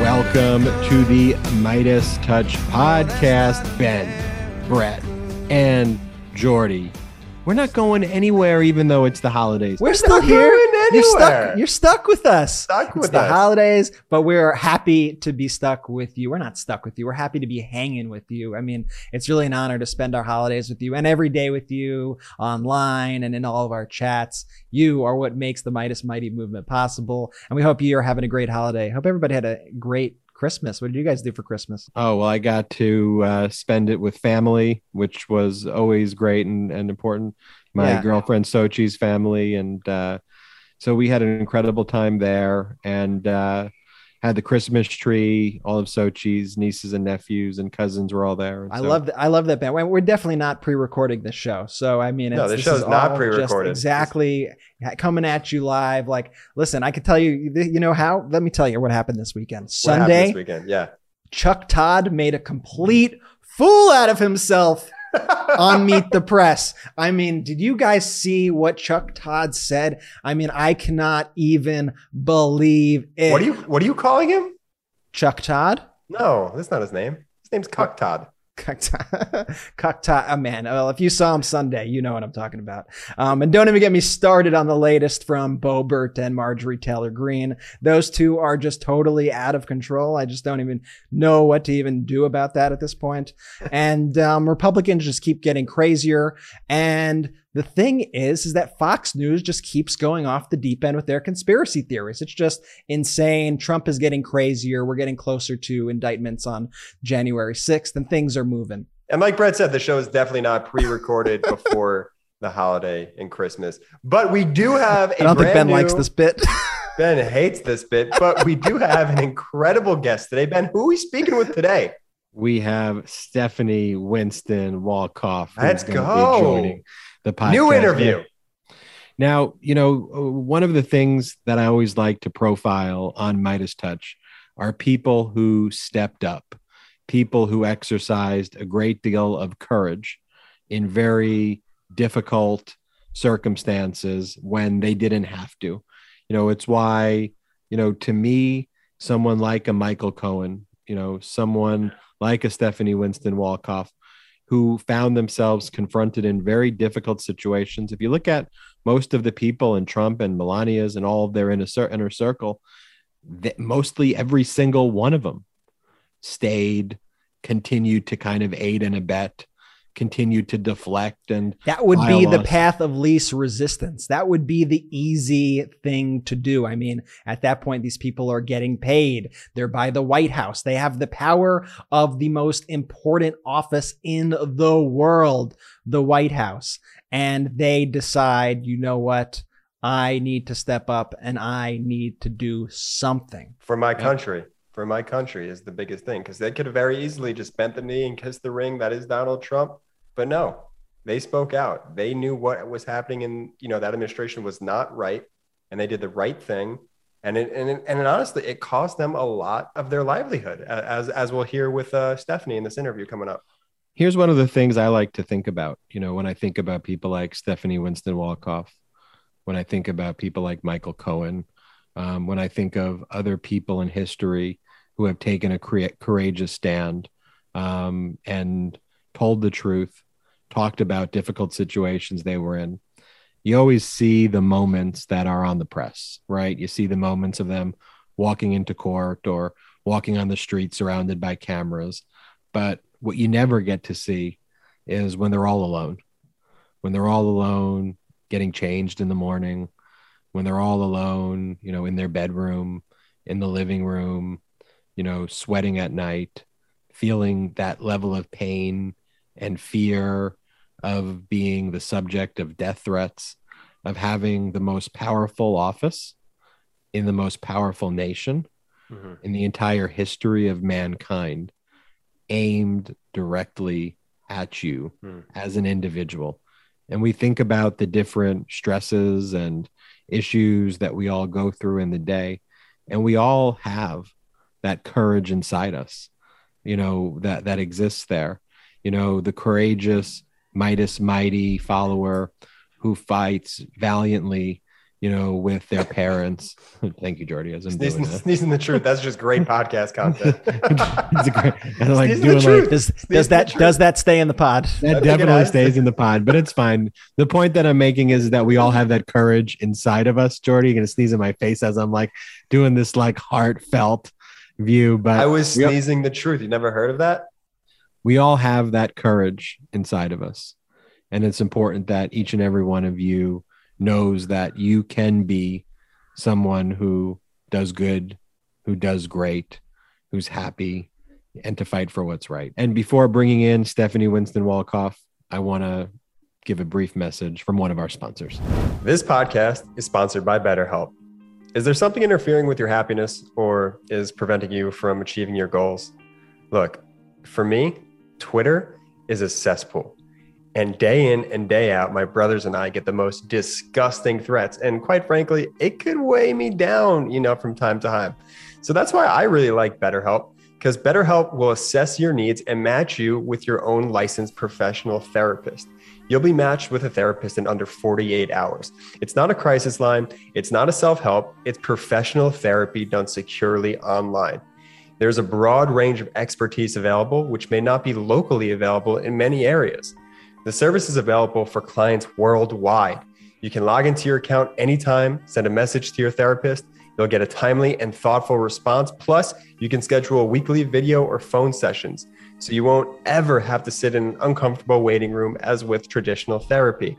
Welcome to the MeidasTouch podcast. Ben, Brett, and Jordy. We're not going anywhere, even though it's the holidays. We're still here. Going You're stuck. You're stuck with us. Stuck it's with the us. holidays, but we're happy to be stuck with you. We're not stuck with you. We're happy to be hanging with you. I mean, it's really an honor to spend our holidays with you and every day with you online and in all of our chats. You are what makes the Meidas Mighty movement possible, and we hope you are having a great holiday. Hope everybody had a great Christmas. What did you guys do for Christmas? Oh, well, I got to uh, spend it with family, which was always great and, and important. My Yeah. girlfriend Sochi's family. And uh, so we had an incredible time there and uh, had the Christmas tree. All of Sochi's nieces and nephews and cousins were all there. I so- love that. I love that band. We're definitely not pre-recording this show, so I mean, No, it's, this this show's is not pre-recorded. just Exactly, coming at you live. Like, listen, I could tell you. You know how? Let me tell you what happened this weekend. What happened Sunday, this weekend. Yeah. Chuck Todd made a complete fool out of himself on Meet the Press. I mean, did you guys see what Chuck Todd said? I mean, I cannot even believe it. what are you What are you calling him? Chuck Todd? No, that's not his name. His name's Cuck Todd. Cocktail, oh man. Well, if you saw him Sunday, you know what I'm talking about. Um, and don't even get me started on the latest from Boebert and Marjorie Taylor Greene. Those two are just totally out of control. I just don't even know what to even do about that at this point. And um, Republicans just keep getting crazier. And the thing is, is that Fox News just keeps going off the deep end with their conspiracy theories. It's just insane. Trump is getting crazier. We're getting closer to indictments on January 6th, and things are moving. And like Brett said, the show is definitely not pre-recorded before the holiday and Christmas. But we do have a I don't think Ben new- likes this bit. Ben hates this bit, but we do have an incredible guest today. Ben, who are we speaking with today? we have Stephanie Winston Wolkoff. who's Let's gonna be go. The podcast. New interview. Now, you know, uh, one of the things that I always like to profile on MeidasTouch are people who stepped up, people who exercised a great deal of courage in very difficult circumstances when they didn't have to. You know, it's why, you know, to me, someone like a Michael Cohen, you know, someone like a Stephanie Winston Wolkoff, who found themselves confronted in very difficult situations. If you look at most of the people in Trump and Melania's and all of their inner, inner circle, that mostly every single one of them stayed, continued to kind of aid and abet, continued to deflect. And That would be the Bylaws. path of least resistance. That would be the easy thing to do. I mean, at that point, these people are getting paid. They're by the White House. They have the power of the most important office in the world, the White House. And they decide, you know what? I need to step up and I need to do something. For my country. For my country is the biggest thing because they could have very easily just bent the knee and kissed the ring. That is Donald Trump. But no, they spoke out. They knew what was happening and you know that administration was not right and they did the right thing. And it, and it, and honestly, it cost them a lot of their livelihood, as as we'll hear with uh, Stephanie in this interview coming up. here's one of the things I like to think about, you know, when I think about people like Stephanie Winston Wolkoff, when I think about people like Michael Cohen, um, when I think of other people in history who have taken a crea- courageous stand um, and told the truth, talked about difficult situations they were in. You always see the moments that are on the press, right? You see the moments of them walking into court or walking on the street surrounded by cameras. But what you never get to see is when they're all alone, when they're all alone, getting changed in the morning, when they're all alone, you know, in their bedroom, in the living room, you know, sweating at night, feeling that level of pain and fear of being the subject of death threats, of having the most powerful office in the most powerful nation in the entire history of mankind aimed directly at you Hmm. as an individual. And we think about the different stresses and issues that we all go through in the day. And we all have that courage inside us, you know, that, that exists there. You know, the courageous Meidas mighty follower who fights valiantly you know, with their parents. Thank you, Jordy. As I'm Sneezing, doing sneezing the truth. That's just great podcast content. it's a great, of like Sneezing the doing like. Does, does that does that stay in the pod? That definitely stays in the pod, but it's fine. The point that I'm making is that we all have that courage inside of us. Jordy, you're gonna sneeze in my face as I'm like doing this like heartfelt view, but I was we all- sneezing the truth. You never heard of that? we all have that courage inside of us. And it's important that each and every one of you knows that you can be someone who does good, who does great, who's happy, and to fight for what's right. And before bringing in Stephanie Winston Wolkoff, I want to give a brief message from one of our sponsors. This podcast is sponsored by BetterHelp. Is there something interfering with your happiness or is preventing you from achieving your goals? Look, for me, Twitter is a cesspool. And day in and day out, my brothers and I get the most disgusting threats. And quite frankly, it could weigh me down, you know, from time to time. So that's why I really like BetterHelp, because BetterHelp will assess your needs and match you with your own licensed professional therapist. You'll be matched with a therapist in under 48 hours. It's not a crisis line, it's not a self help, it's professional therapy done securely online. There's a broad range of expertise available, which may not be locally available in many areas. The service is available for clients worldwide. You can log into your account anytime, send a message to your therapist. You'll get a timely and thoughtful response. Plus, you can schedule weekly video or phone sessions, so you won't ever have to sit in an uncomfortable waiting room as with traditional therapy.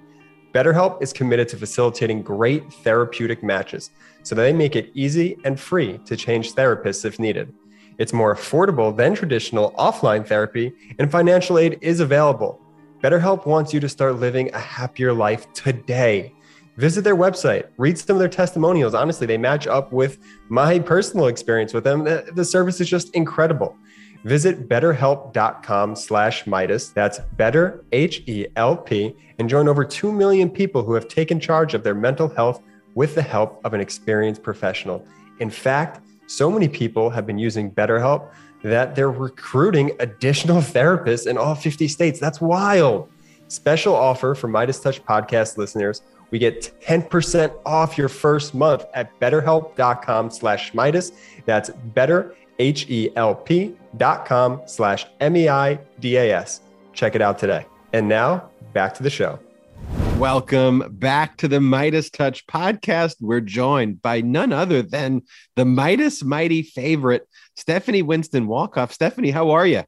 BetterHelp is committed to facilitating great therapeutic matches so they make it easy and free to change therapists if needed. It's more affordable than traditional offline therapy, and financial aid is available. BetterHelp wants you to start living a happier life today. Visit their website, read some of their testimonials. Honestly, they match up with my personal experience with them. The, service is just incredible. Visit betterhelp.com slash Meidas. That's better, H E L P, and join over 2 million people who have taken charge of their mental health with the help of an experienced professional. In fact, so many people have been using BetterHelp that they're recruiting additional therapists in all 50 states. That's wild. Special offer for MeidasTouch podcast listeners. We get 10% off your first month at betterhelp.com slash Meidas. That's better, H-E-L-P dot com slash M-E-I-D-A-S. Check it out today. And now back to the show. Welcome back to the MeidasTouch podcast. We're joined by none other than the Meidas Mighty favorite, Stephanie Winston Wolkoff. Stephanie, how are you?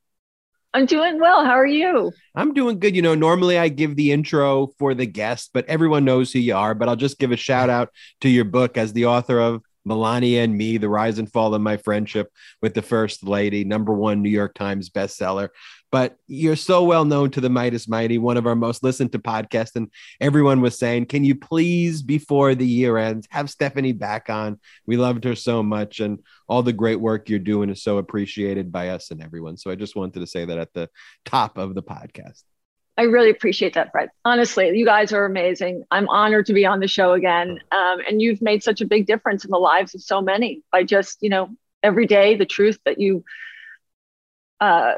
I'm doing well. How are you? I'm doing good. You know, normally I give the intro for the guest, but everyone knows who you are. But I'll just give a shout out to your book as the author of Melania and Me, The Rise and Fall of My Friendship with the First Lady, number one New York Times bestseller. But you're so well known to the Meidas Mighty, one of our most listened to podcasts. And everyone was saying, Can you please, before the year ends, have Stephanie back on? We loved her so much. And all the great work you're doing is so appreciated by us and everyone. So I just wanted to say that at the top of the podcast. I really appreciate that, Fred. Honestly, you guys are amazing. I'm honored to be on the show again. Um, and you've made such a big difference in the lives of so many by just, you know, every day, the truth that you uh,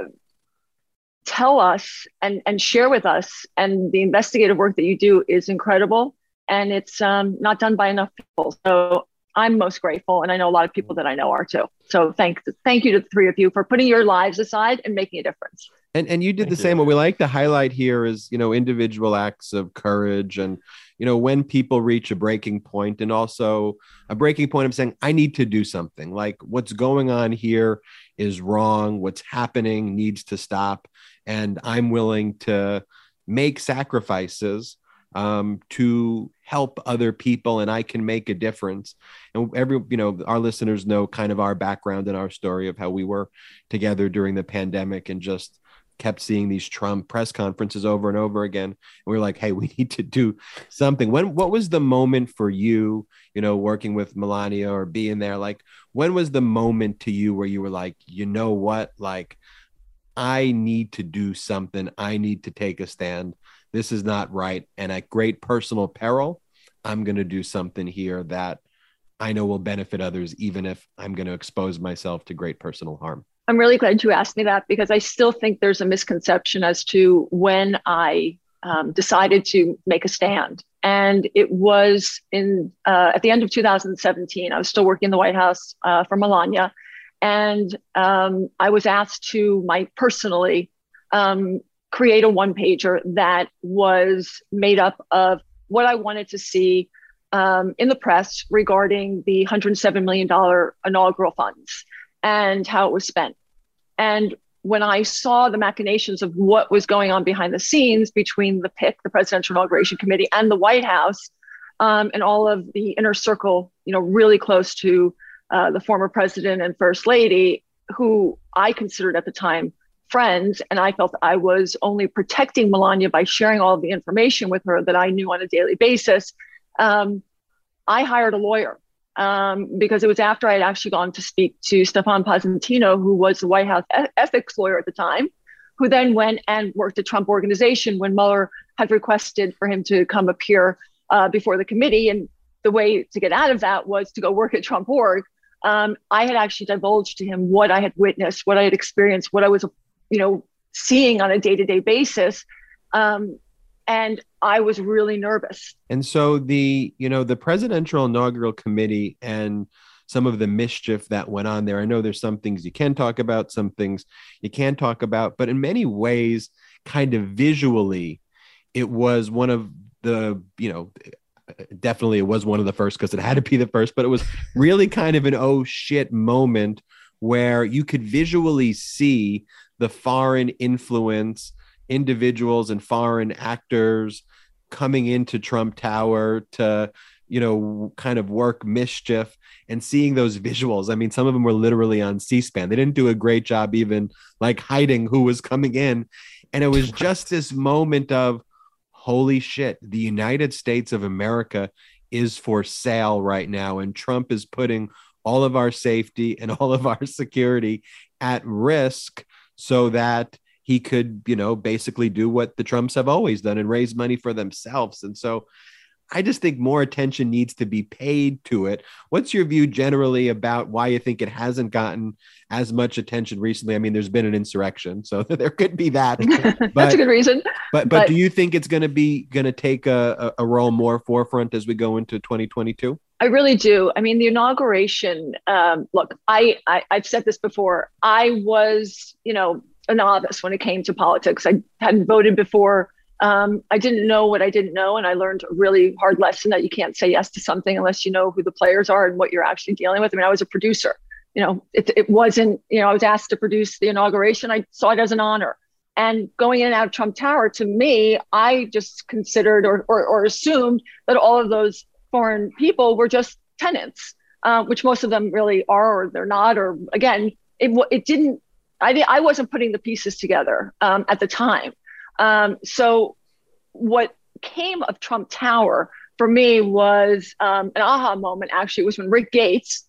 tell us and, and share with us and the investigative work that you do is incredible. And it's um, not done by enough people. So I'm most grateful. And I know a lot of people that I know are too. So thank, thank you to the three of you for putting your lives aside and making a difference. And and you did Thank the same. you. What we like to highlight here is, you know, individual acts of courage and, you know, when people reach a breaking point and also a breaking point of saying, I need to do something. Like what's going on here is wrong. What's happening needs to stop. And I'm willing to make sacrifices um, to help other people and I can make a difference. And every, you know, our listeners know kind of our background and our story of how we were together during the pandemic and just kept seeing these Trump press conferences over and over again. And we were like, hey, we need to do something. When what was the moment for you, you know, working with Melania or being there? Like, when was the moment to you where you were like, you know what? Like, I need to do something. I need to take a stand. This is not right. And at great personal peril, I'm going to do something here that I know will benefit others, even if I'm going to expose myself to great personal harm. I'm really glad you asked me that because I still think there's a misconception as to when I um, decided to make a stand. And it was in uh, at the end of 2017. I was still working in the White House uh, for Melania, and um, I was asked to my personally um, create a one pager that was made up of what I wanted to see um, in the press regarding the $107 million inaugural funds and how it was spent. And when I saw the machinations of what was going on behind the scenes between the PIC, the Presidential Inauguration Committee, and the White House, um, and all of the inner circle, you know, really close to uh, the former president and first lady, who I considered at the time friends, and I felt I was only protecting Melania by sharing all of the information with her that I knew on a daily basis. Um, I hired a lawyer um, because it was after I had actually gone to speak to Stefan Passantino, who was the White House ethics lawyer at the time, who then went and worked at Trump Organization when Mueller had requested for him to come appear uh, before the committee. And the way to get out of that was to go work at Trump Org. Um, I had actually divulged to him what I had witnessed, what I had experienced, what I was, you know, seeing on a day-to-day basis. Um, and I was really nervous. And so the, you know, the presidential inaugural committee and some of the mischief that went on there. I know there's some things you can talk about, some things you can't talk about, but in many ways, kind of visually, it was one of the, you know, definitely it was one of the first because it had to be the first, but it was really kind of an oh shit moment where you could visually see the foreign influence individuals and foreign actors coming into Trump Tower to, you know, kind of work mischief and seeing those visuals. I mean, some of them were literally on C SPAN. They didn't do a great job even like hiding who was coming in. And it was just this moment of, holy shit, the United States of America is for sale right now. And Trump is putting all of our safety and all of our security at risk so that he could, you know, basically do what the Trumps have always done and raise money for themselves. And so I just think more attention needs to be paid to it. What's your view generally about why you think it hasn't gotten as much attention recently? I mean, there's been an insurrection, so there could be that. But, That's a good reason. But, but, but do you think it's going to be going to take a, a role more forefront as we go into 2022? I really do. I mean, the inauguration. Um, look, I, I I've said this before. I was, you know, a novice when it came to politics. I hadn't voted before. Um, I didn't know what I didn't know, and I learned a really hard lesson that you can't say yes to something unless you know who the players are and what you're actually dealing with. I mean, I was a producer. You know, it, it wasn't. You know, I was asked to produce the inauguration. I saw it as an honor. And going in and out of Trump Tower, to me, I just considered or, or, or assumed that all of those foreign people were just tenants, uh, which most of them really are, or they're not. Or again, it, it didn't I, I wasn't putting the pieces together um, at the time. Um, so what came of Trump Tower for me was um, an aha moment. Actually, it was when Rick Gates,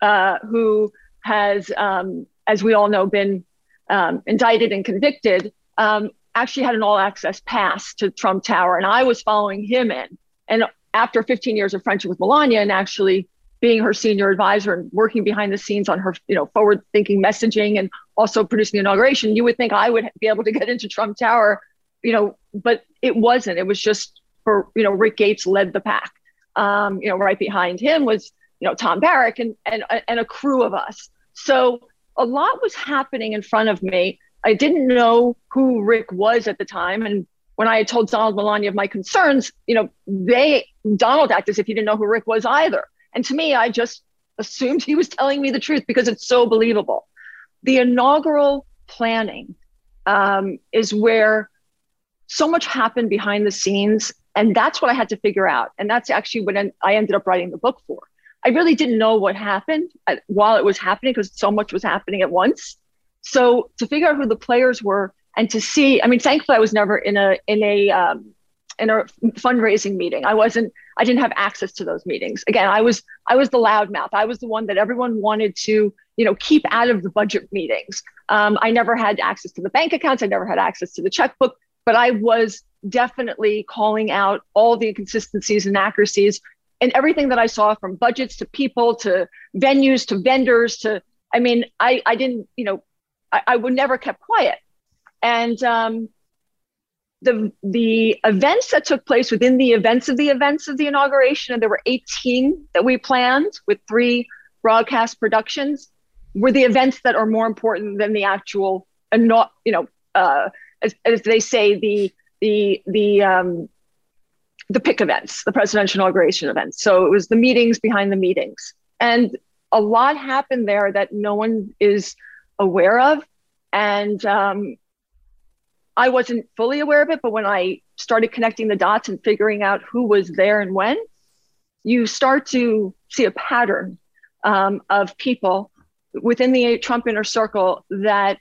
uh, who has, um, as we all know, been um, indicted and convicted, um, actually had an all-access pass to Trump Tower, and I was following him in. And after 15 years of friendship with Melania, and actually being her senior advisor and working behind the scenes on her, you know, forward-thinking messaging and also producing the inauguration, you would think I would be able to get into Trump Tower, you know, but it wasn't. It was just for, you know, Rick Gates led the pack. Um, you know, right behind him was, you know, Tom Barrack and and and a crew of us. So a lot was happening in front of me. I didn't know who Rick was at the time, and when I had told Donald Melania of my concerns, you know, they Donald acted as if he didn't know who Rick was either. And to me, I just assumed he was telling me the truth because it's so believable. The inaugural planning um, is where so much happened behind the scenes. And that's what I had to figure out. And that's actually what I ended up writing the book for. I really didn't know what happened while it was happening because so much was happening at once. So to figure out who the players were and to see, I mean, thankfully I was never in a in a um, in a fundraising meeting. I wasn't, I didn't have access to those meetings. Again, I was, I was the loudmouth. I was the one that everyone wanted to, you know, keep out of the budget meetings. Um, I never had access to the bank accounts. I never had access to the checkbook, but I was definitely calling out all the inconsistencies and accuracies and everything that I saw from budgets to people to venues to vendors to, I mean, I, I didn't, you know, I, I would never kept quiet. And um, the the events that took place within the events of the events of the inauguration, and there were 18 that we planned with three broadcast productions, were the events that are more important than the actual, and not you know, uh, as, as they say, the the the um, the pick events, the presidential inauguration events. So it was the meetings behind the meetings, and a lot happened there that no one is aware of, and um, I wasn't fully aware of it, but when I started connecting the dots and figuring out who was there and when, you start to see a pattern um, of people within the Trump inner circle that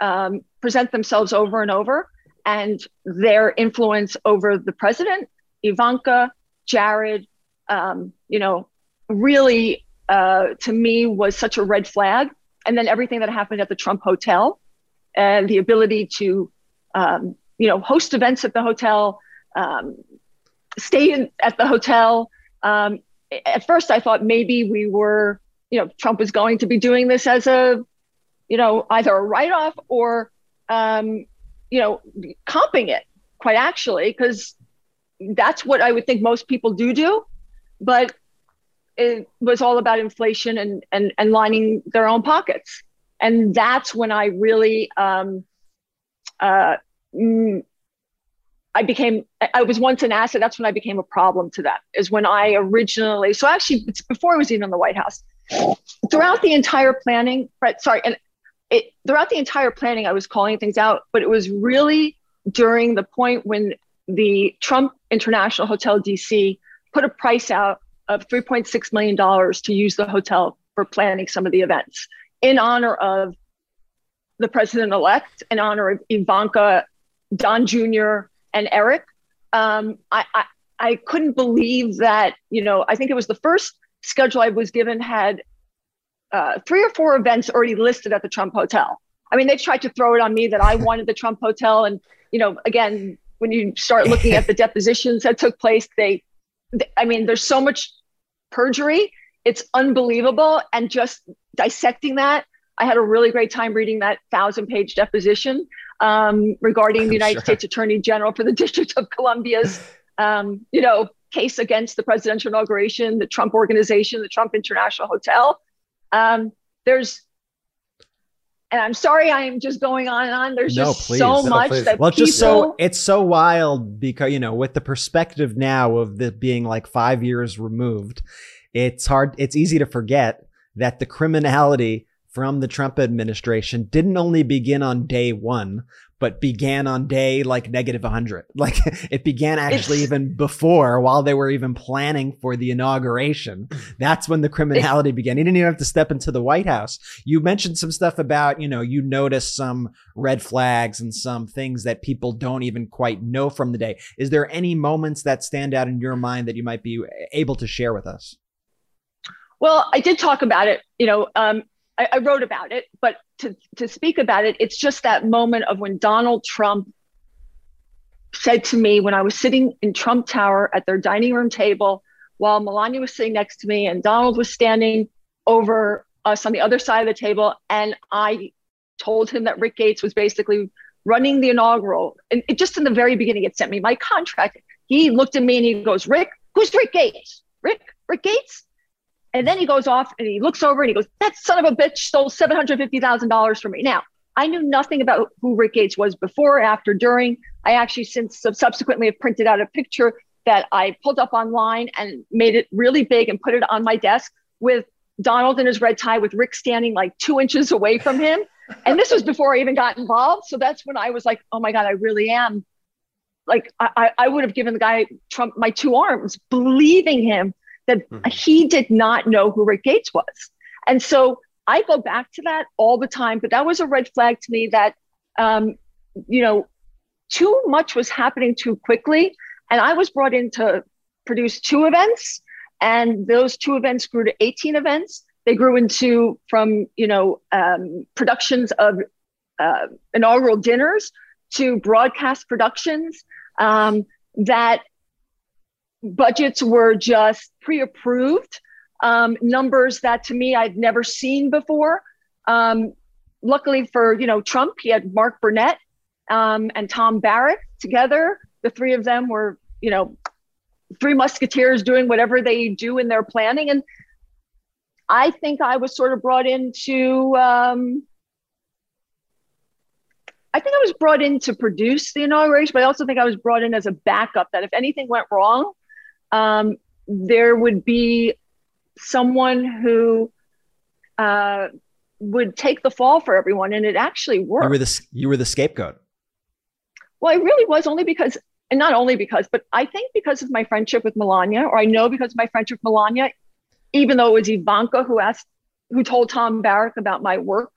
um, present themselves over and over and their influence over the president, Ivanka, Jared, um, you know, really uh, to me was such a red flag. And then everything that happened at the Trump Hotel and the ability to um, you know, host events at the hotel, um, stay in, at the hotel. Um, at first, I thought maybe we were, you know, Trump was going to be doing this as a, you know, either a write off or, um, you know, comping it quite actually, because that's what I would think most people do do. But it was all about inflation and, and, and lining their own pockets. And that's when I really, um, uh, mm, I became, I was once an asset. That's when I became a problem to them, is when I originally, so actually, it's before I was even in the White House. Throughout the entire planning, right, sorry, and it, throughout the entire planning, I was calling things out, but it was really during the point when the Trump International Hotel DC put a price out of $3.6 million to use the hotel for planning some of the events in honor of the president elect, in honor of Ivanka, Don Jr., and Eric. Um, I, I, I couldn't believe that, you know, I think it was the first schedule I was given had uh, three or four events already listed at the Trump Hotel. I mean, they tried to throw it on me that I wanted the Trump Hotel. And, you know, again, when you start looking at the depositions that took place, they, they, I mean, there's so much perjury. It's unbelievable. And just dissecting that, I had a really great time reading that thousand page deposition um, regarding the United sure. States Attorney General for the District of Columbia's, um, you know, case against the presidential inauguration, the Trump organization, the Trump International Hotel. Um, there's and I'm sorry I am just going on and on. There's no, just please. so no, much please. that well, it's just so it's so wild because you know, with the perspective now of this being like five years removed, it's hard. It's easy to forget that the criminality from the Trump administration didn't only begin on day one, but began on day like negative 100. Like it began actually it's, even before while they were even planning for the inauguration. That's when the criminality began. He didn't even have to step into the White House. You mentioned some stuff about, you know, you noticed some red flags and some things that people don't even quite know from the day. Is there any moments that stand out in your mind that you might be able to share with us? Well, I did talk about it. You know, um, I, I wrote about it, but to, to speak about it, it's just that moment of when Donald Trump said to me when I was sitting in Trump Tower at their dining room table while Melania was sitting next to me and Donald was standing over us on the other side of the table. And I told him that Rick Gates was basically running the inaugural. And it, just in the very beginning, it sent me my contract. He looked at me and he goes, Rick, who's Rick Gates? Rick, Rick Gates? And then he goes off and he looks over and he goes, That son of a bitch stole $750,000 from me. Now, I knew nothing about who Rick Gates was before, after, during. I actually since subsequently have printed out a picture that I pulled up online and made it really big and put it on my desk with Donald in his red tie with Rick standing like two inches away from him. And this was before I even got involved. So that's when I was like, oh my God, I really am. Like, I, I would have given the guy Trump my two arms, believing him that mm-hmm. he did not know who Rick Gates was. And so I go back to that all the time, but that was a red flag to me that, um, you know, too much was happening too quickly. And I was brought in to produce two events, and those two events grew to 18 events. They grew into from, you know, um, productions of uh, inaugural dinners to broadcast productions um, that budgets were just pre-approved um, numbers that to me I'd never seen before. Um, luckily for you know Trump, he had Mark Burnett um, and Tom Barrack together. The three of them were, you know, three musketeers doing whatever they do in their planning. And I think I was sort of brought into, um, I think I was brought in to produce the inauguration, but I also think I was brought in as a backup that if anything went wrong, um, there would be someone who uh, would take the fall for everyone, and it actually worked. You were the you were the scapegoat. Well, I really was only because, and not only because, but I think because of my friendship with Melania, or I know because of my friendship with Melania, even though it was Ivanka who asked, who told Tom Barrack about my work.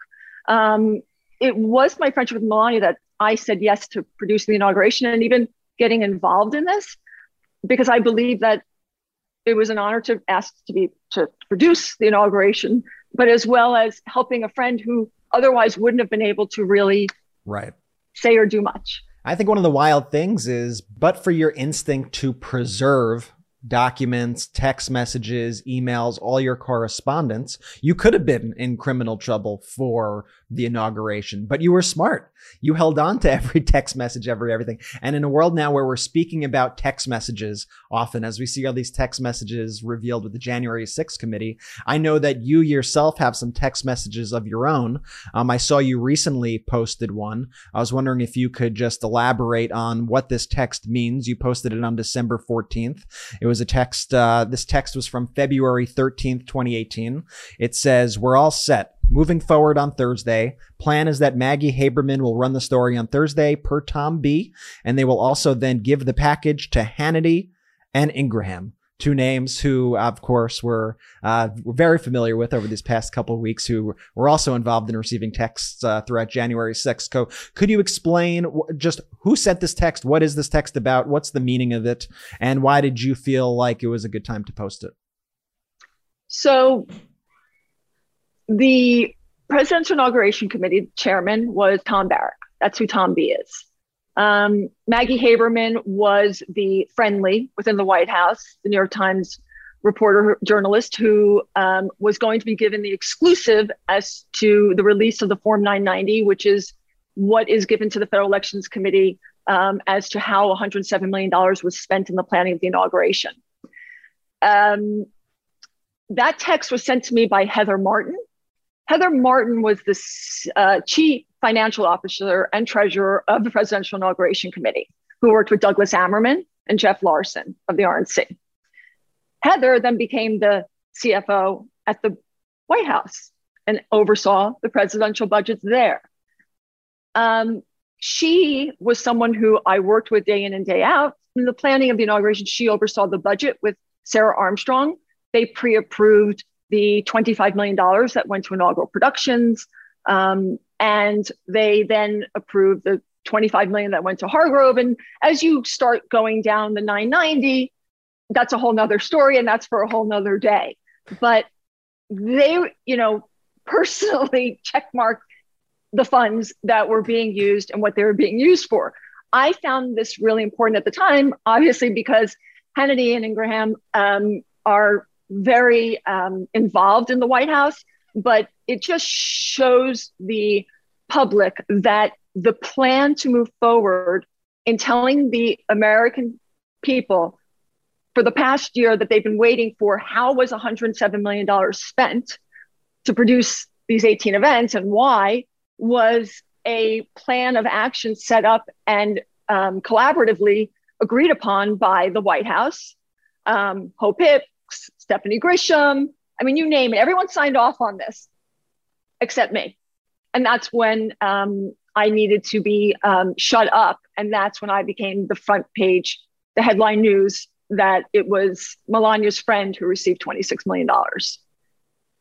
Um, it was my friendship with Melania that I said yes to producing the inauguration and even getting involved in this because I believe that it was an honor to ask to be to produce the inauguration, but as well as helping a friend who otherwise wouldn't have been able to really right say or do much. I think one of the wild things is, but for your instinct to preserve documents, text messages, emails, all your correspondence, you could have been in criminal trouble for the inauguration, but you were smart. You held on to every text message, every everything. And in a world now where we're speaking about text messages often, as we see all these text messages revealed with the January 6th committee, I know that you yourself have some text messages of your own. Um, I saw you recently posted one. I was wondering if you could just elaborate on what this text means. You posted it on December 14th. It was a text. Uh, this text was from February 13th, 2018. It says, We're all set. Moving forward on Thursday, plan is that Maggie Haberman will run the story on Thursday per Tom B, and they will also then give the package to Hannity and Ingraham, two names who, of course, were uh, we're very familiar with over these past couple of weeks, who were also involved in receiving texts uh, throughout January 6th. Co- could you explain just who sent this text? What is this text about? What's the meaning of it? And why did you feel like it was a good time to post it? So the presidential inauguration committee chairman was Tom Barrack. That's who Tom B is. Um, Maggie Haberman was the friendly within the White House, the New York Times reporter journalist who um, was going to be given the exclusive as to the release of the Form 990, which is what is given to the Federal Elections Committee um, as to how $107 million was spent in the planning of the inauguration. Um, that text was sent to me by Heather Martin, Heather Martin was the uh, chief financial officer and treasurer of the Presidential Inauguration Committee, who worked with Douglas Ammerman and Jeff Larson of the RNC. Heather then became the CFO at the White House and oversaw the presidential budgets there. Um, she was someone who I worked with day in and day out. In the planning of the inauguration, she oversaw the budget with Sarah Armstrong. They pre approved the $25 million that went to inaugural productions. Um, and they then approved the 25 million that went to Hargrove. And as you start going down the 990, that's a whole nother story and that's for a whole nother day. But they, you know, personally checkmarked the funds that were being used and what they were being used for. I found this really important at the time, obviously, because Hannity and Ingraham um, are very um, involved in the White House, but it just shows the public that the plan to move forward in telling the American people for the past year that they've been waiting for how was $107 million spent to produce these 18 events and why was a plan of action set up and um, collaboratively agreed upon by the White House, um, Hicks, Stephanie Grisham. I mean, you name it. Everyone signed off on this except me. And that's when um, I needed to be um, shut up. And that's when I became the front page, the headline news that it was Melania's friend who received $26 million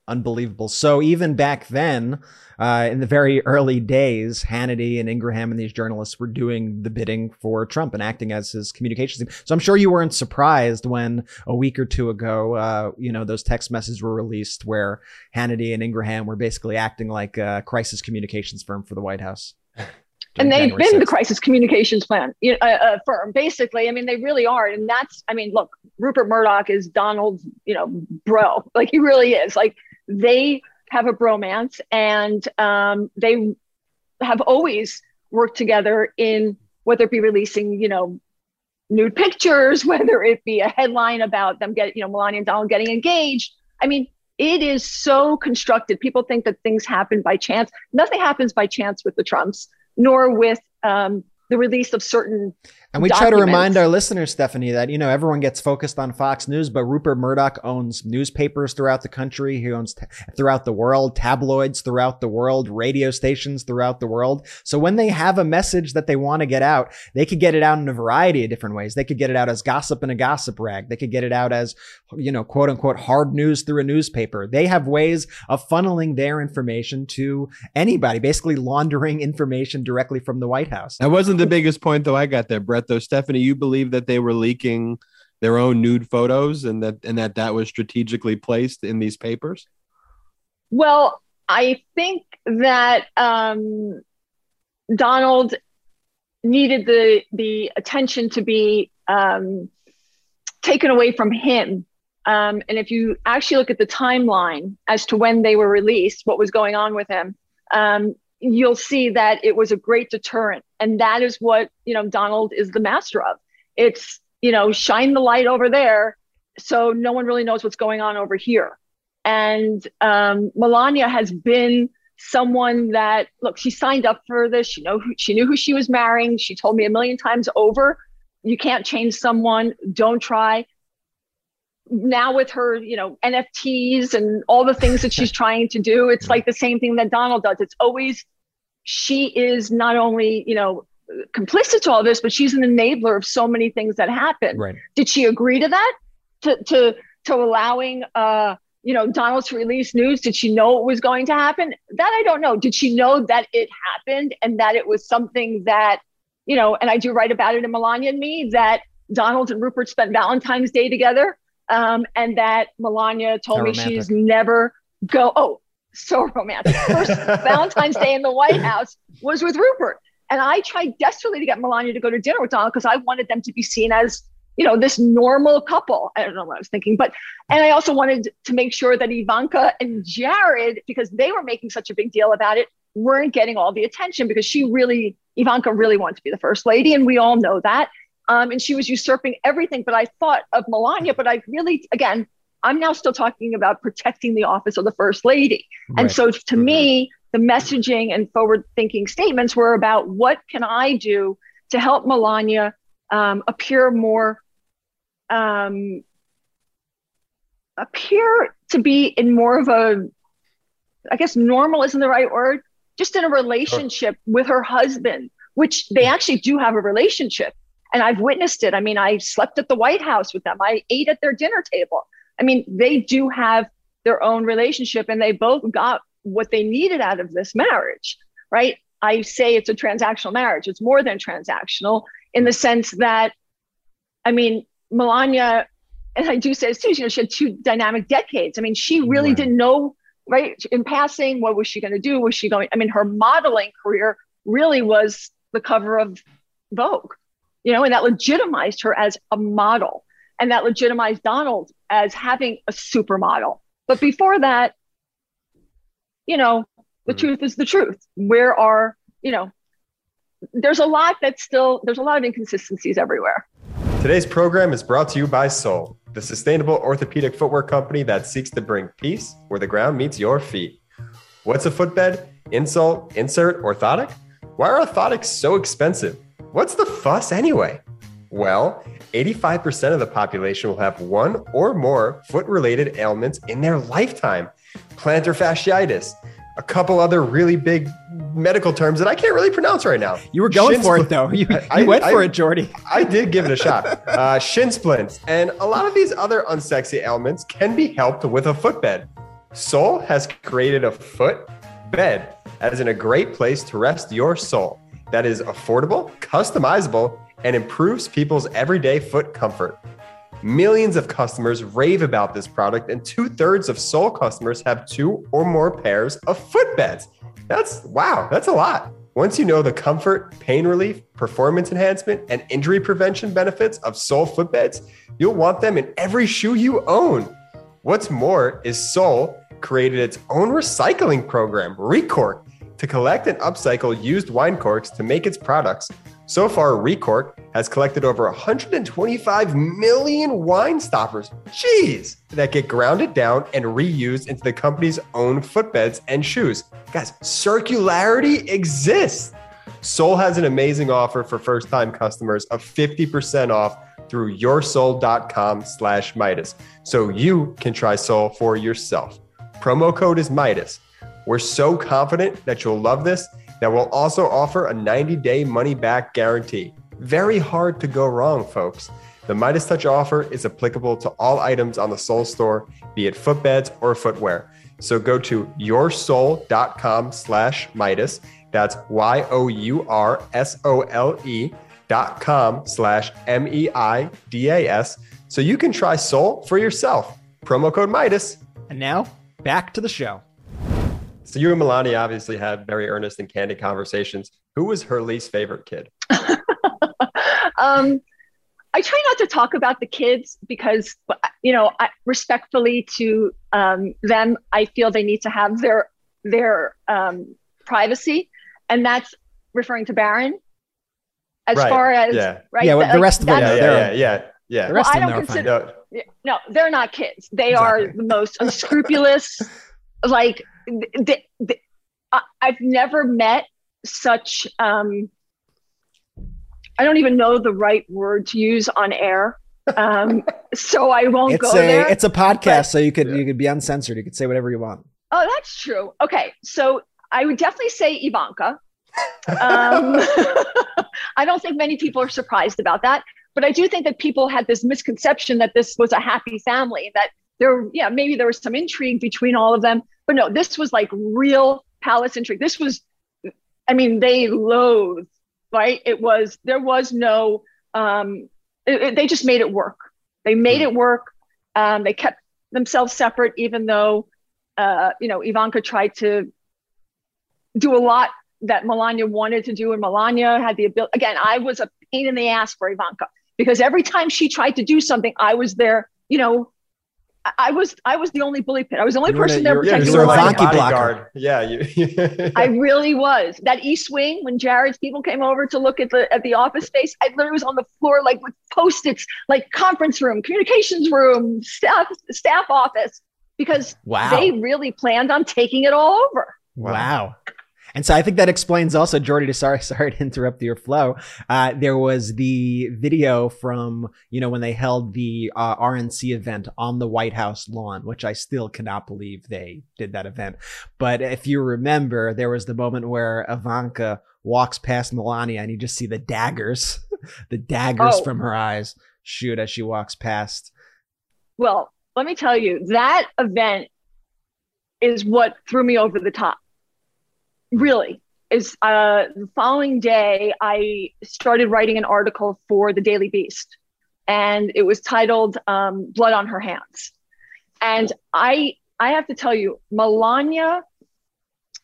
unbelievable. So even back then, uh, in the very early days, Hannity and Ingraham and these journalists were doing the bidding for Trump and acting as his communications team. So I'm sure you weren't surprised when a week or two ago, uh, you know, those text messages were released where Hannity and Ingraham were basically acting like a crisis communications firm for the White House. and they've January been 6th. the crisis communications plan you know, uh, uh, firm basically i mean they really are and that's i mean look rupert murdoch is donald's you know bro like he really is like they have a bromance and um, they have always worked together in whether it be releasing, you know, nude pictures, whether it be a headline about them getting, you know, Melania and Donald getting engaged. I mean, it is so constructed. People think that things happen by chance. Nothing happens by chance with the Trumps, nor with um, the release of certain and we documents. try to remind our listeners, Stephanie, that you know everyone gets focused on Fox News, but Rupert Murdoch owns newspapers throughout the country. He owns t- throughout the world, tabloids throughout the world, radio stations throughout the world. So when they have a message that they want to get out, they could get it out in a variety of different ways. They could get it out as gossip in a gossip rag. They could get it out as you know, quote unquote, hard news through a newspaper. They have ways of funneling their information to anybody, basically laundering information directly from the White House. That wasn't the biggest point, though. I got there, Brett. Though Stephanie, you believe that they were leaking their own nude photos, and that and that that was strategically placed in these papers. Well, I think that um, Donald needed the the attention to be um, taken away from him. Um, and if you actually look at the timeline as to when they were released, what was going on with him, um, you'll see that it was a great deterrent. And that is what, you know, Donald is the master of. It's, you know, shine the light over there so no one really knows what's going on over here. And um, Melania has been someone that, look, she signed up for this. She, know who, she knew who she was marrying. She told me a million times over, you can't change someone, don't try now with her, you know, NFTs and all the things that she's trying to do, it's like the same thing that Donald does. It's always she is not only, you know, complicit to all this, but she's an enabler of so many things that happen. Right. Did she agree to that? To to to allowing uh you know Donald to release news? Did she know it was going to happen? That I don't know. Did she know that it happened and that it was something that, you know, and I do write about it in Melania and me that Donald and Rupert spent Valentine's Day together um, and that Melania told me she's never go. Oh, so romantic. First Valentine's Day in the White House was with Rupert, and I tried desperately to get Melania to go to dinner with Donald because I wanted them to be seen as you know this normal couple. I don't know what I was thinking, but and I also wanted to make sure that Ivanka and Jared, because they were making such a big deal about it, weren't getting all the attention because she really Ivanka really wanted to be the first lady, and we all know that. Um, and she was usurping everything. But I thought of Melania, but I really, again, I'm now still talking about protecting the office of the first lady. And so to me, the messaging and forward thinking statements were about what can I do to help Melania um, appear more, um, appear to be in more of a, I guess normal isn't the right word, just in a relationship with her husband, which they actually do have a relationship. And I've witnessed it. I mean, I slept at the White House with them. I ate at their dinner table. I mean, they do have their own relationship and they both got what they needed out of this marriage, right? I say it's a transactional marriage. It's more than transactional in the sense that, I mean, Melania, and I do say this too, you know, she had two dynamic decades. I mean, she really Right. didn't know, right? In passing, what was she going to do? Was she going, I mean, her modeling career really was the cover of Vogue, you know, and that legitimized her as a model. And that legitimized Donald as having a supermodel. But before that, you know, the Mhm. truth is the truth. Where are, you know, there's a lot that's still, there's a lot of inconsistencies everywhere. Today's program is brought to you by Sole, the sustainable orthopedic footwear company that seeks to bring peace where the ground meets your feet. What's a footbed? Insult, insert, orthotic? Why are orthotics so expensive? What's the fuss anyway? Well, 85% of the population will have one or more foot related ailments in their lifetime. Plantar fasciitis, a couple other really big medical terms that I can't really pronounce right now. You were going Shin for it though. You, I- went I- for it, Jordy. I did give it a shot. Uh, shin splints and a lot of these other unsexy ailments can be helped with a footbed. Sole has created a foot bed as in a great place to rest your soul that is affordable, customizable, and improves people's everyday foot comfort. Millions of customers rave about this product, and two thirds of Sole customers have two or more pairs of footbeds. That's wow, that's a lot. Once you know the comfort, pain relief, performance enhancement, and injury prevention benefits of Sole footbeds, you'll want them in every shoe you own. What's more is Sole created its own recycling program, Recork, to collect and upcycle used wine corks to make its products. So far, Recork has collected over 125 million wine stoppers. Jeez! That get grounded down and reused into the company's own footbeds and shoes. Guys, circularity exists. Sole has an amazing offer for first-time customers of 50% off through yoursole.com slash Meidas. So you can try Sole for yourself. Promo code is Meidas. We're so confident that you'll love this that we'll also offer a 90 day money back guarantee. Very hard to go wrong, folks. The MeidasTouch offer is applicable to all items on the Sole store, be it footbeds or footwear. So go to yoursole.com slash Meidas. That's Y O U R S O L E dot com slash M E I D A S. So you can try Sole for yourself. Promo code Meidas. And now back to the show. So you and Melania obviously had very earnest and candid conversations. Who was her least favorite kid? um, I try not to talk about the kids because, you know, I, respectfully to um, them, I feel they need to have their their um, privacy, and that's referring to Barron. As Right, far as yeah. right, Yeah, well, the like, rest of them, Yeah, yeah, yeah, yeah, yeah. The rest Well, of them I don't are fine. consider- No, no, they're not kids. They are the most unscrupulous. like, they, they, I, I've never met such. Um, I don't even know the right word to use on air, um, so I won't It's go there. it's a podcast, but- so you could Yeah. you could be uncensored. You could say whatever you want. Oh, that's true. Okay, so I would definitely say Ivanka. Um, I don't think many people are surprised about that, but I do think that people had this misconception that this was a happy family. That there, yeah, maybe there was some intrigue between all of them, but no, this was like real palace intrigue. This was, I mean, they loathed, right? It was there was no, um, it- it- they just made it work. They made it work. Um, they kept themselves separate, even though uh, you know, Ivanka tried to do a lot that Melania wanted to do, and Melania had the ability. Again, I was a pain in the ass for Ivanka because every time she tried to do something, I was there. You know, I- I was I was the only bully pit. I was the only You were the- person there you protecting you were you were a like a blocker. bodyguard. Yeah, you. I really was. That East Wing, when Jared's people came over to look at the at the office space, I literally was on the floor like with post-its, like conference room, communications room, staff staff office, because Wow. they really planned on taking it all over. Wow. And so I think that explains also, Jordy, sorry, sorry to interrupt your flow. Uh, there was the video from, you know, when they held the uh, RNC event on the White House lawn, which I still cannot believe they did that event. But if you remember, there was the moment where Ivanka walks past Melania and you just see the daggers, the daggers Oh. from her eyes shoot as she walks past. Well, let me tell you, that event is what threw me over the top. Really. Is uh, the following day, I started writing an article for the Daily Beast, and it was titled um, "Blood on Her Hands." And I, I have to tell you, Melania,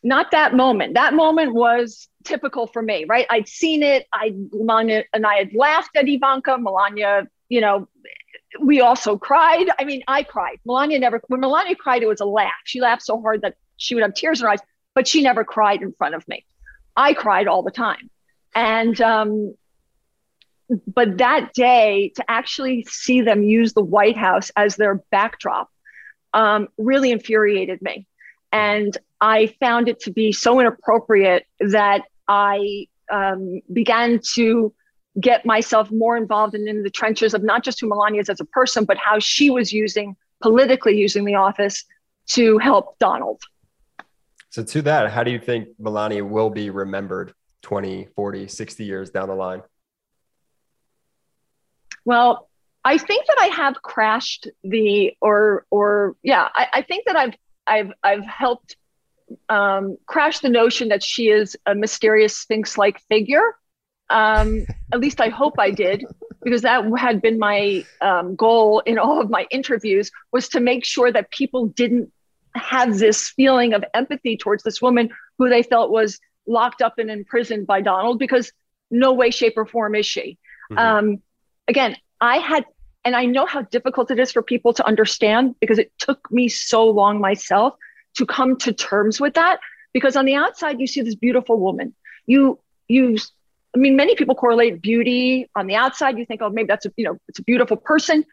not that moment. That moment was typical for me, right? I'd seen it. I, Melania, and I had laughed at Ivanka. Melania, you know, we also cried. I mean, I cried. Melania never, when Melania cried, it was a laugh. She laughed so hard that she would have tears in her eyes, but she never cried in front of me. I cried all the time. And, um, but that day to actually see them use the White House as their backdrop um, really infuriated me. And I found it to be so inappropriate that I um, began to get myself more involved in, in the trenches of not just who Melania is as a person, but how she was using politically using the office to help Donald. So to that, how do you think Melania will be remembered 20, 40, 60 years down the line? Well, I think that I have crashed the or or yeah, I, I think that I've I've I've helped um, crash the notion that she is a mysterious sphinx-like figure. Um, at least I hope I did, because that had been my um, goal in all of my interviews was to make sure that people didn't have this feeling of empathy towards this woman who they felt was locked up and imprisoned by Donald, because no way, shape, or form is she. Mhm. Um, again, I had, and I know how difficult it is for people to understand because it took me so long myself to come to terms with that. Because on the outside, you see this beautiful woman. You you I mean, many people correlate beauty on the outside. You think, oh, maybe that's a you know it's a beautiful person,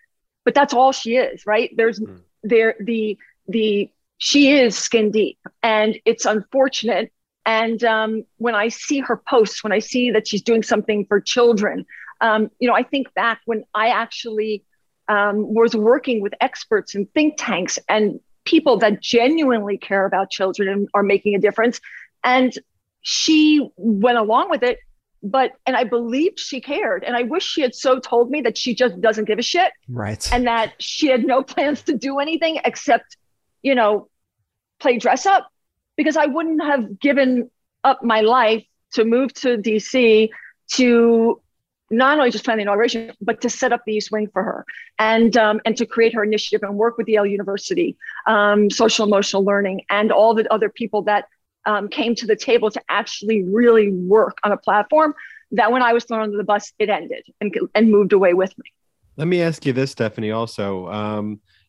but that's all she is, right? There's mm. there the the she is skin deep, and it's unfortunate. And um, when I see her posts, when I see that she's doing something for children, um, you know, I think back when I actually um, was working with experts and think tanks and people that genuinely care about children and are making a difference. And she went along with it, but, and I believed she cared. And I wish she had so told me that she just doesn't give a shit. Right. And that she had no plans to do anything except, you know, play dress up because I wouldn't have given up my life to move to DC to not only just plan the inauguration, but to set up the East Wing for her and um, and to create her initiative and work with Yale University, um, social emotional learning, and all the other people that um, came to the table to actually really work on a platform that when I was thrown under the bus, it ended and, and moved away with me. Let me ask you this, Stephanie, also.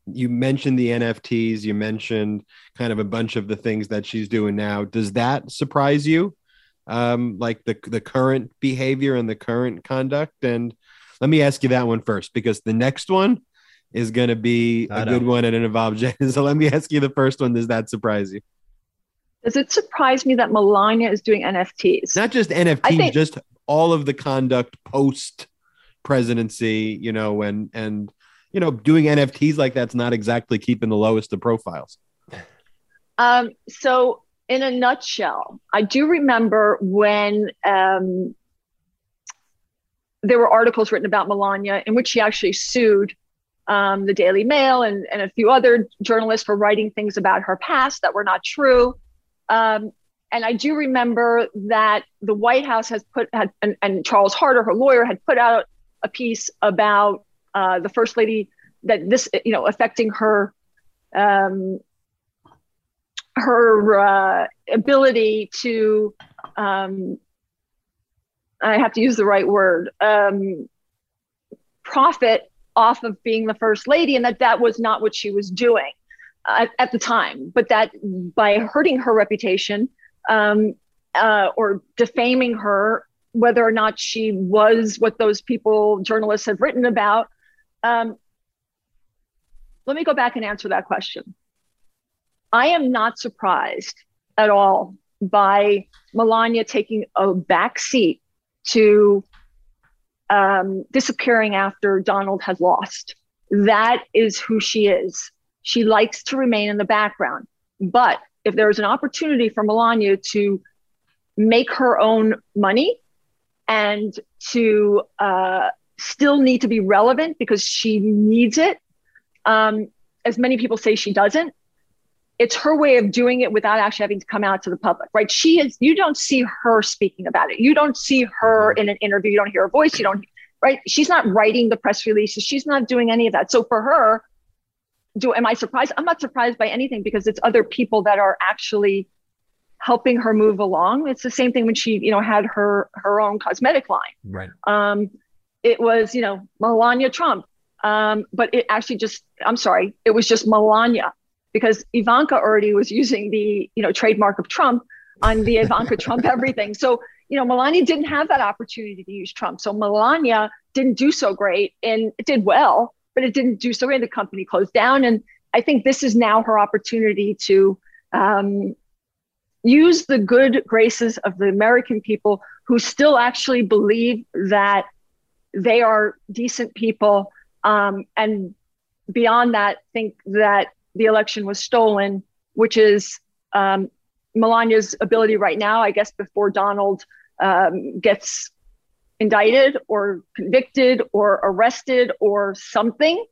You mentioned the NFTs, you mentioned kind of a bunch of the things that she's doing now. Does that surprise you? um, like the the current behavior and the current conduct? And let me ask you that one first because the next one is going to be a good one and it involves Jen. So let me ask you the first one. Does that surprise you? Does it surprise me that Melania is doing NFTs? Not just NFTs, think- just all of the conduct post presidency, you know, and and you know, doing NFTs like that's not exactly keeping the lowest of profiles. Um, so in a nutshell, I do remember when um, there were articles written about Melania in which she actually sued um, the Daily Mail and, and a few other journalists for writing things about her past that were not true. Um, and I do remember that the White House has put had and, and Charles Harder, her lawyer, had put out a piece about uh, the first lady that this you know affecting her um, her uh, ability to um, I have to use the right word um, profit off of being the first lady, and that that was not what she was doing at, at the time, but that by hurting her reputation um, uh, or defaming her, whether or not she was what those people journalists have written about. Um, let me go back and answer that question. I am not surprised at all by Melania taking a back seat to um, disappearing after Donald has lost. That is who she is. She likes to remain in the background. But if there is an opportunity for Melania to make her own money and to uh, still need to be relevant because she needs it, um, as many people say she doesn't, it's her way of doing it without actually having to come out to the public, right? She is, you don't see her speaking about it. You don't see her mm-hmm. in an interview. You don't hear her voice. You don't, right? She's not writing the press releases. She's not doing any of that. So for her, do, am I surprised? I'm not surprised by anything because it's other people that are actually helping her move along. It's the same thing when she, you know, had her, her own cosmetic line. Right. Um, it was, you know, Melania Trump. Um, but it actually just, I'm sorry, it was just Melania because Ivanka already was using the you know trademark of Trump on the Ivanka Trump everything. So you know Melania didn't have that opportunity to use Trump. So Melania didn't do so great, and it did well, but it didn't do so great. The company closed down, and I think this is now her opportunity to um, use the good graces of the American people who still actually believe that they are decent people, um, and beyond that, think that the election was stolen, which is um, Melania's ability right now, I guess, before Donald um, gets indicted or convicted or arrested or something,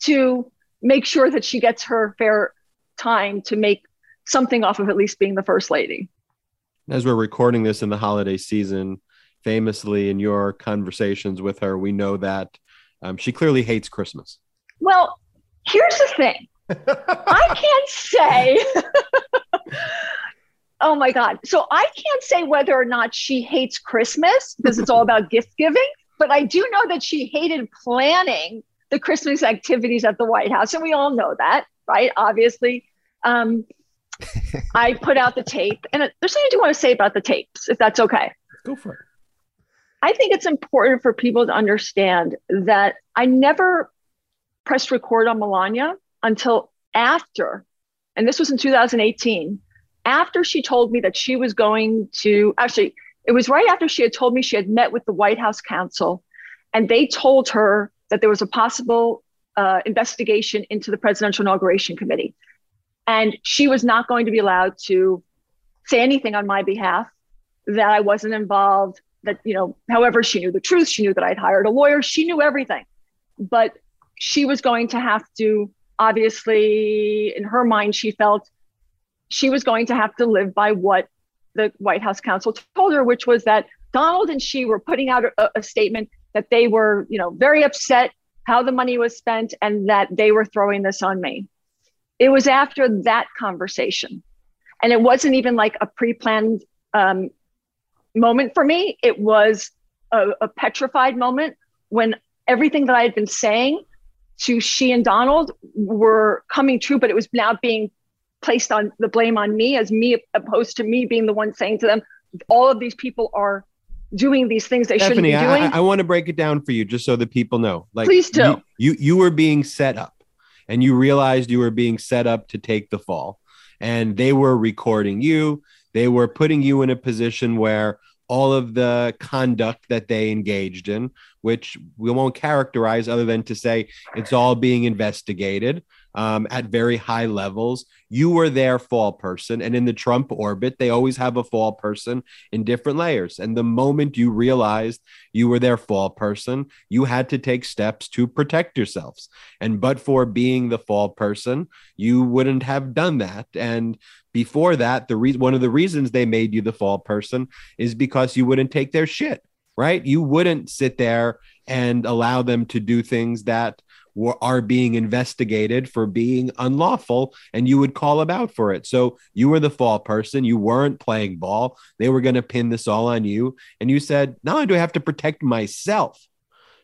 to make sure that she gets her fair time to make something off of at least being the first lady. As we're recording this in the holiday season, famously in your conversations with her, we know that um, she clearly hates Christmas. Well, here's the thing I can't say. oh my God. So I can't say whether or not she hates Christmas because it's all about gift giving, but I do know that she hated planning the Christmas activities at the White House. And we all know that, right? Obviously. Um, I put out the tape, and there's something I do want to say about the tapes, if that's okay. Go for it. I think it's important for people to understand that I never pressed record on Melania until after, and this was in 2018, after she told me that she was going to actually, it was right after she had told me she had met with the White House counsel and they told her that there was a possible uh, investigation into the presidential inauguration committee. And she was not going to be allowed to say anything on my behalf, that I wasn't involved, that, you know, however, she knew the truth. She knew that I'd hired a lawyer. She knew everything. But she was going to have to, obviously, in her mind, she felt she was going to have to live by what the White House counsel told her, which was that Donald and she were putting out a, a statement that they were, you know, very upset how the money was spent and that they were throwing this on me. It was after that conversation. And it wasn't even like a pre planned um, moment for me. It was a, a petrified moment when everything that I had been saying to she and Donald were coming true, but it was now being placed on the blame on me as me opposed to me being the one saying to them, all of these people are doing these things they Stephanie, shouldn't be doing. I, I want to break it down for you just so the people know. Like, please do. You, you you were being set up, and you realized you were being set up to take the fall, and they were recording you. They were putting you in a position where all of the conduct that they engaged in, which we won't characterize other than to say it's all being investigated um, at very high levels. You were their fall person. And in the Trump orbit, they always have a fall person in different layers. And the moment you realized you were their fall person, you had to take steps to protect yourselves. And but for being the fall person, you wouldn't have done that. And before that, the reason one of the reasons they made you the fall person is because you wouldn't take their shit, right? You wouldn't sit there and allow them to do things that are being investigated for being unlawful and you would call about for it. So you were the fall person. You weren't playing ball. They were going to pin this all on you. And you said, not only do I have to protect myself,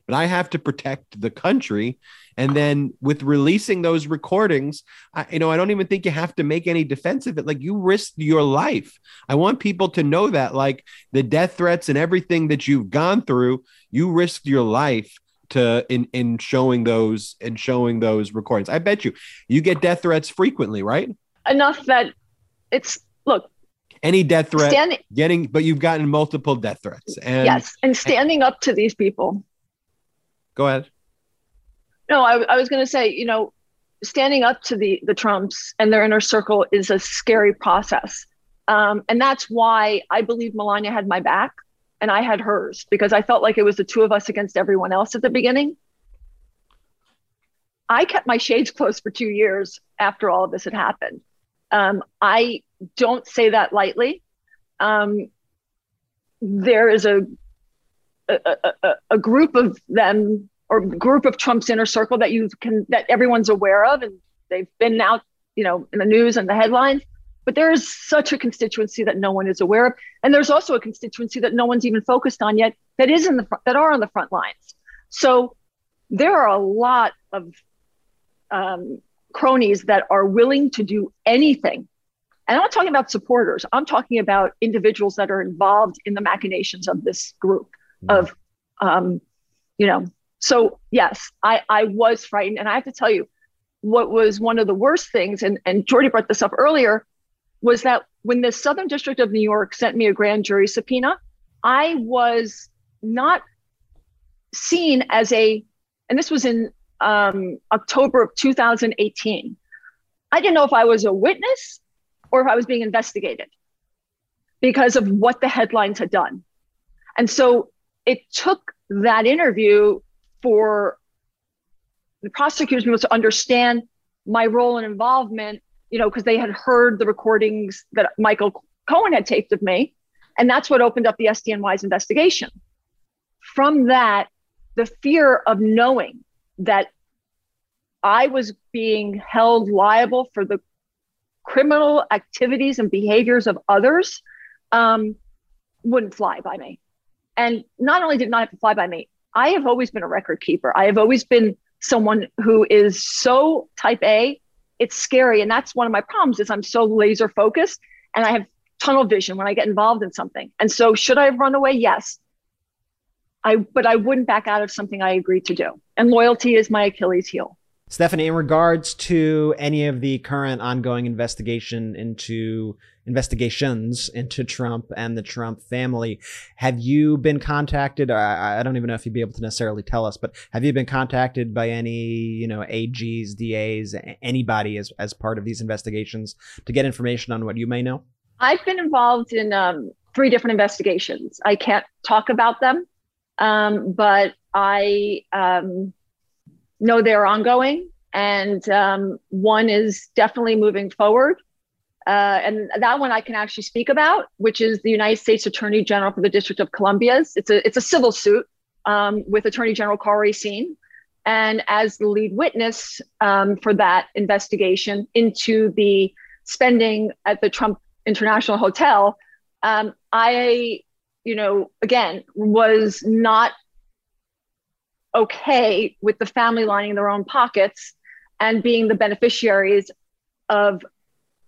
but I have to protect the country. And then with releasing those recordings, I, you know, I don't even think you have to make any defense of it. Like you risked your life. I want people to know that, like the death threats and everything that you've gone through, you risked your life to in in showing those and showing those recordings. I bet you you get death threats frequently, right? Enough that it's look. Any death threat standing, getting but you've gotten multiple death threats and yes and standing up to these people. Go ahead. No i, I was going to say you know standing up to the the trumps and their inner circle is a scary process. Um, and that's why i believe melania had my back and I had hers because I felt like it was the two of us against everyone else at the beginning. I kept my shades closed for two years after all of this had happened. Um, I don't say that lightly. Um, there is a, a, a, a group of them or group of Trump's inner circle that you can that everyone's aware of, and they've been out, you know, in the news and the headlines. But there is such a constituency that no one is aware of, and there's also a constituency that no one's even focused on yet that is in the front, that are on the front lines. So there are a lot of um, cronies that are willing to do anything. And I'm not talking about supporters. I'm talking about individuals that are involved in the machinations of this group of, um, you know. So yes, I I was frightened, and I have to tell you, what was one of the worst things, and and Jordy brought this up earlier, was that when the Southern District of New York sent me a grand jury subpoena, I was not seen as a, and this was in um, October of 2018. I didn't know if I was a witness or if I was being investigated because of what the headlines had done. And so it took that interview for the prosecutors to understand my role and involvement you know, because they had heard the recordings that Michael Cohen had taped of me. And that's what opened up the SDNY's investigation. From that, the fear of knowing that I was being held liable for the criminal activities and behaviors of others um, wouldn't fly by me. And not only did not have to fly by me, I have always been a record keeper. I have always been someone who is so type A it's scary and that's one of my problems is i'm so laser focused and i have tunnel vision when i get involved in something and so should i have run away yes I but I wouldn't back out of something I agreed to do. And loyalty is my Achilles heel. Stephanie, in regards to any of the current ongoing investigation into investigations into Trump and the Trump family, have you been contacted? I, I don't even know if you'd be able to necessarily tell us, but have you been contacted by any, you know, AGs, DAs, anybody as as part of these investigations to get information on what you may know? I've been involved in um, three different investigations. I can't talk about them, um, but I um, know they're ongoing, and um, one is definitely moving forward. Uh, and that one I can actually speak about, which is the United States Attorney General for the District of Columbia's. It's a it's a civil suit um, with Attorney General Karl Racine, and as the lead witness um, for that investigation into the spending at the Trump International Hotel, um, I, you know, again was not okay with the family lining their own pockets and being the beneficiaries of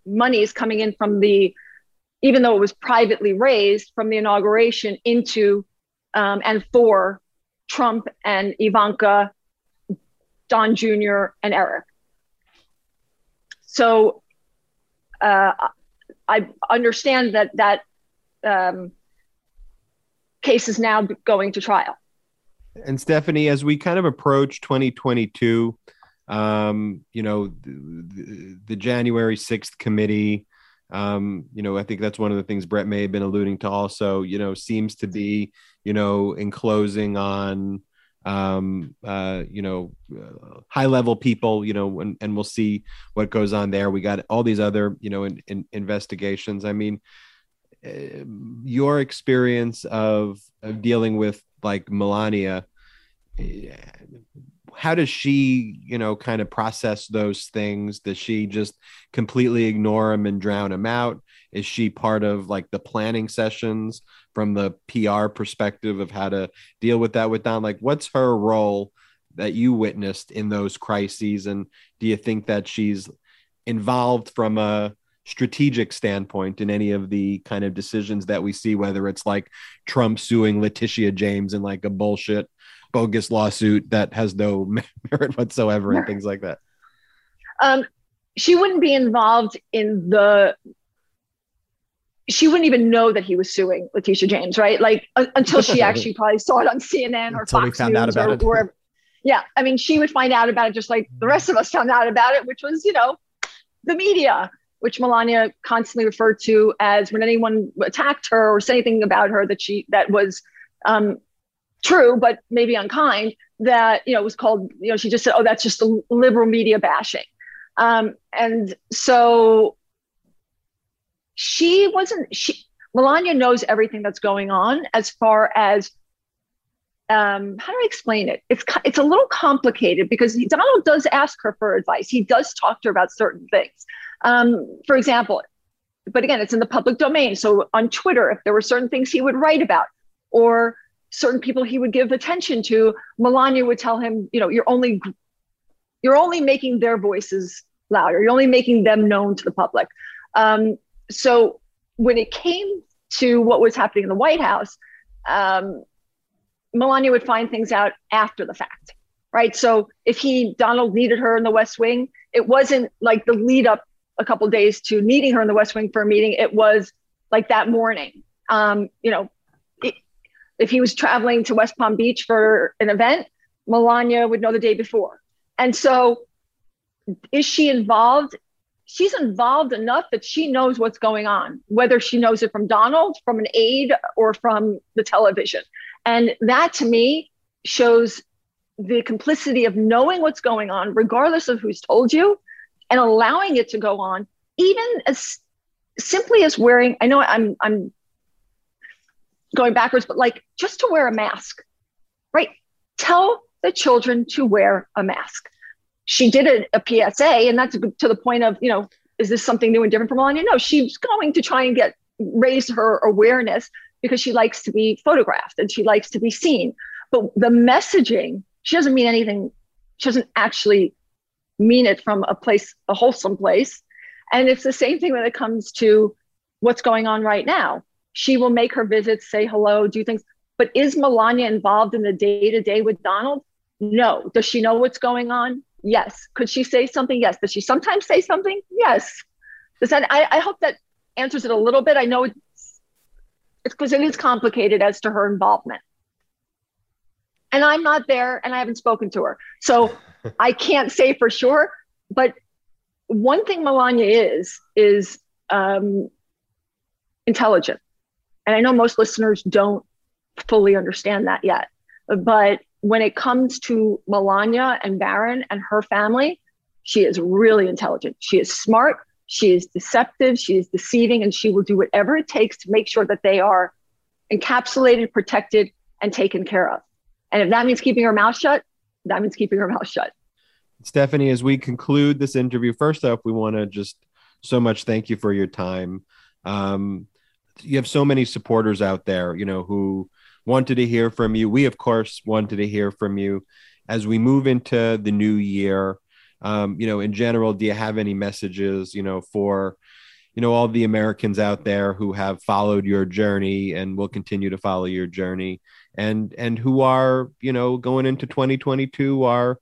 monies coming in from the even though it was privately raised from the inauguration into um, and for Trump and Ivanka, Don Jr. and Eric. So uh, I understand that that um, case is now going to trial. And Stephanie, as we kind of approach 2022, um, you know, the, the, January 6th committee, um, you know, I think that's one of the things Brett may have been alluding to also, you know, seems to be, you know, enclosing on, um, uh, you know, uh, high level people, you know, and, and we'll see what goes on there. We got all these other, you know, in, in investigations. I mean, uh, your experience of, of dealing with like Melania, eh, how does she, you know, kind of process those things? Does she just completely ignore them and drown them out? Is she part of like the planning sessions from the PR perspective of how to deal with that with Don? Like, what's her role that you witnessed in those crises? And do you think that she's involved from a strategic standpoint in any of the kind of decisions that we see, whether it's like Trump suing Letitia James in like a bullshit bogus lawsuit that has no merit whatsoever and things like that. Um, she wouldn't be involved in the. She wouldn't even know that he was suing Letitia James, right? Like until she actually probably saw it on CNN or until Fox found News out about or it. wherever. Yeah, I mean, she would find out about it just like the rest of us found out about it, which was, you know, the media which Melania constantly referred to as when anyone attacked her or said anything about her that she that was um, true, but maybe unkind. That you know was called you know she just said, oh, that's just a liberal media bashing, um, and so she wasn't she. Melania knows everything that's going on as far as um, how do I explain it? It's it's a little complicated because Donald does ask her for advice. He does talk to her about certain things. Um, for example, but again, it's in the public domain. So on Twitter, if there were certain things he would write about, or certain people he would give attention to, Melania would tell him, you know, you're only you're only making their voices louder. You're only making them known to the public. Um, so when it came to what was happening in the White House, um, Melania would find things out after the fact, right? So if he Donald needed her in the West Wing, it wasn't like the lead up a couple days to meeting her in the West Wing for a meeting. It was like that morning. Um, you know, if he was traveling to West Palm Beach for an event, Melania would know the day before. And so, is she involved? She's involved enough that she knows what's going on, whether she knows it from Donald, from an aide, or from the television. And that to me shows the complicity of knowing what's going on, regardless of who's told you, and allowing it to go on, even as simply as wearing, I know I'm I'm going backwards, but like just to wear a mask, right? Tell the children to wear a mask. She did a, a PSA, and that's to the point of, you know, is this something new and different from Melania? No, she's going to try and get raise her awareness because she likes to be photographed and she likes to be seen. But the messaging, she doesn't mean anything. She doesn't actually mean it from a place, a wholesome place. And it's the same thing when it comes to what's going on right now. She will make her visits, say hello, do things, But is Melania involved in the day to day with Donald? No. Does she know what's going on? Yes. Could she say something? Yes. Does she sometimes say something? Yes. Does that? I, I hope that answers it a little bit. I know it's it's because it is complicated as to her involvement. And I'm not there, and I haven't spoken to her, so I can't say for sure. But one thing Melania is is um, intelligent, and I know most listeners don't fully understand that yet. But when it comes to Melania and Barron and her family, she is really intelligent. She is smart. She is deceptive. She is deceiving, and she will do whatever it takes to make sure that they are encapsulated, protected, and taken care of. And if that means keeping her mouth shut, that means keeping her mouth shut. Stephanie, as we conclude this interview, first off, we want to just so much thank you for your time. Um, you have so many supporters out there, you know, who wanted to hear from you. We, of course, wanted to hear from you as we move into the new year. Um, you know, in general, do you have any messages, you know, for, you know, all the Americans out there who have followed your journey and will continue to follow your journey and, and who are, you know, going into 2022 are,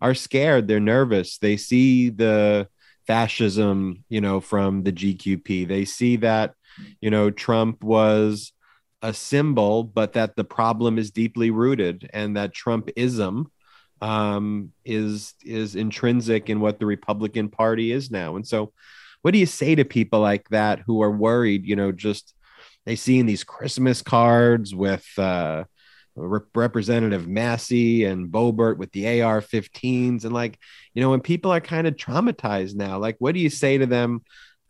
are scared. They're nervous. They see the fascism, you know, from the GQP. They see that, you know, Trump was a symbol, but that the problem is deeply rooted and that Trumpism um, is is intrinsic in what the Republican Party is now. And so, what do you say to people like that who are worried? You know, just they see in these Christmas cards with uh, Representative Massey and Boebert with the AR-15s, and like you know, when people are kind of traumatized now, like what do you say to them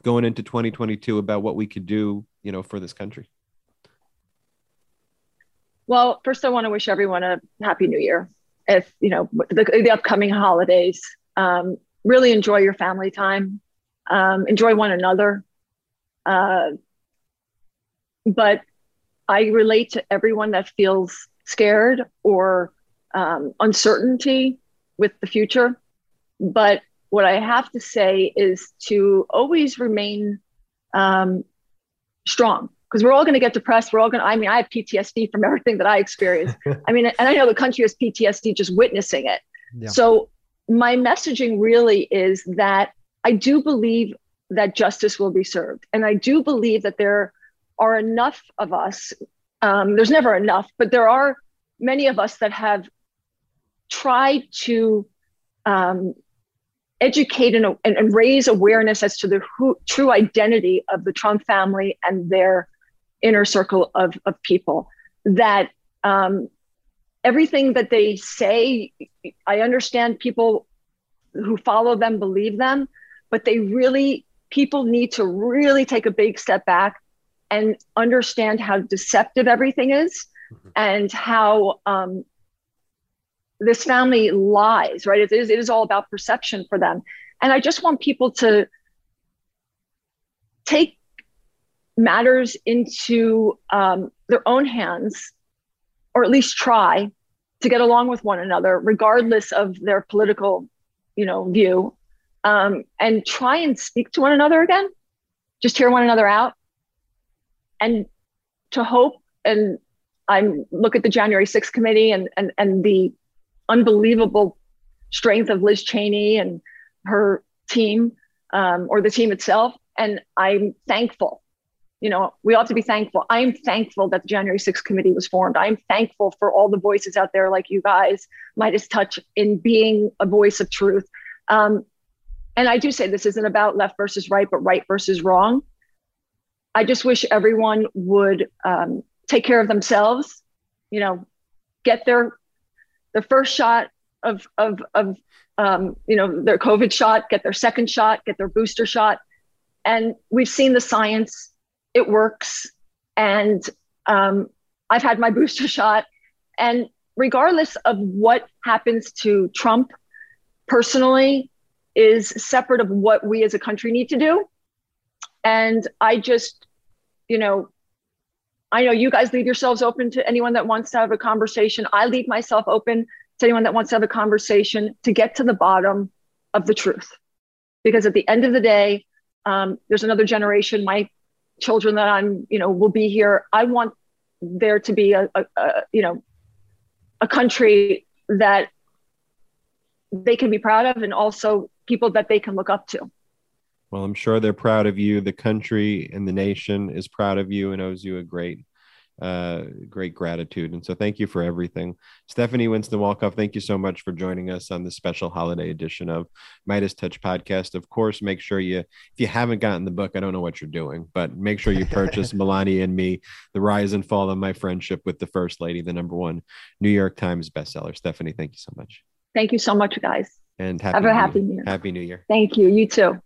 going into 2022 about what we could do, you know, for this country? Well, first, I want to wish everyone a happy new year. If, you know, the, the upcoming holidays, um, really enjoy your family time, um, enjoy one another. Uh, but I relate to everyone that feels scared or um, uncertainty with the future. But what I have to say is to always remain um, strong because we're all going to get depressed. We're all going to, I mean, I have PTSD from everything that I experienced. I mean, and I know the country has PTSD just witnessing it. Yeah. So my messaging really is that I do believe that justice will be served. And I do believe that there are enough of us, um, there's never enough, but there are many of us that have tried to um, educate and, and, and, raise awareness as to the who, true identity of the Trump family and their inner circle of, of people. That um, everything that they say, I understand people who follow them believe them, but they really, people need to really take a big step back and understand how deceptive everything is mm-hmm. and how um, this family lies, right? It is, it is all about perception for them. And I just want people to take matters into um, their own hands, or at least try to get along with one another, regardless of their political, you know, view, um, and try and speak to one another again. Just hear one another out, and to hope. And I'm look at the January 6th committee and and and the unbelievable strength of Liz Cheney and her team, um, or the team itself. And I'm thankful you know, we ought to be thankful. I'm thankful that the January 6th committee was formed. I'm thankful for all the voices out there like you guys, MeidasTouch, in being a voice of truth. Um, and I do say this isn't about left versus right, but right versus wrong. I just wish everyone would um, take care of themselves, you know, get their their first shot of of of um, you know their COVID shot, get their second shot, get their booster shot, and we've seen the science it works. And um, I've had my booster shot. And regardless of what happens to Trump personally, is separate of what we as a country need to do. And I just, you know, I know you guys leave yourselves open to anyone that wants to have a conversation. I leave myself open to anyone that wants to have a conversation to get to the bottom of the truth. Because at the end of the day, um, there's another generation. My children that I'm, you know, will be here. I want there to be a, a, a you know a country that they can be proud of and also people that they can look up to. Well, I'm sure they're proud of you. The country and the nation is proud of you and owes you a great uh, great gratitude. And so thank you for everything. Stephanie Winston Wolkoff, thank you so much for joining us on this special holiday edition of MeidasTouch podcast. Of course, make sure you, if you haven't gotten the book, I don't know what you're doing, but make sure you purchase Melania and Me, The Rise and Fall of My Friendship with the First Lady, the number one New York Times bestseller. Stephanie, thank you so much. Thank you so much, guys. And happy have a happy New Year. Happy New Year. Thank you. You too.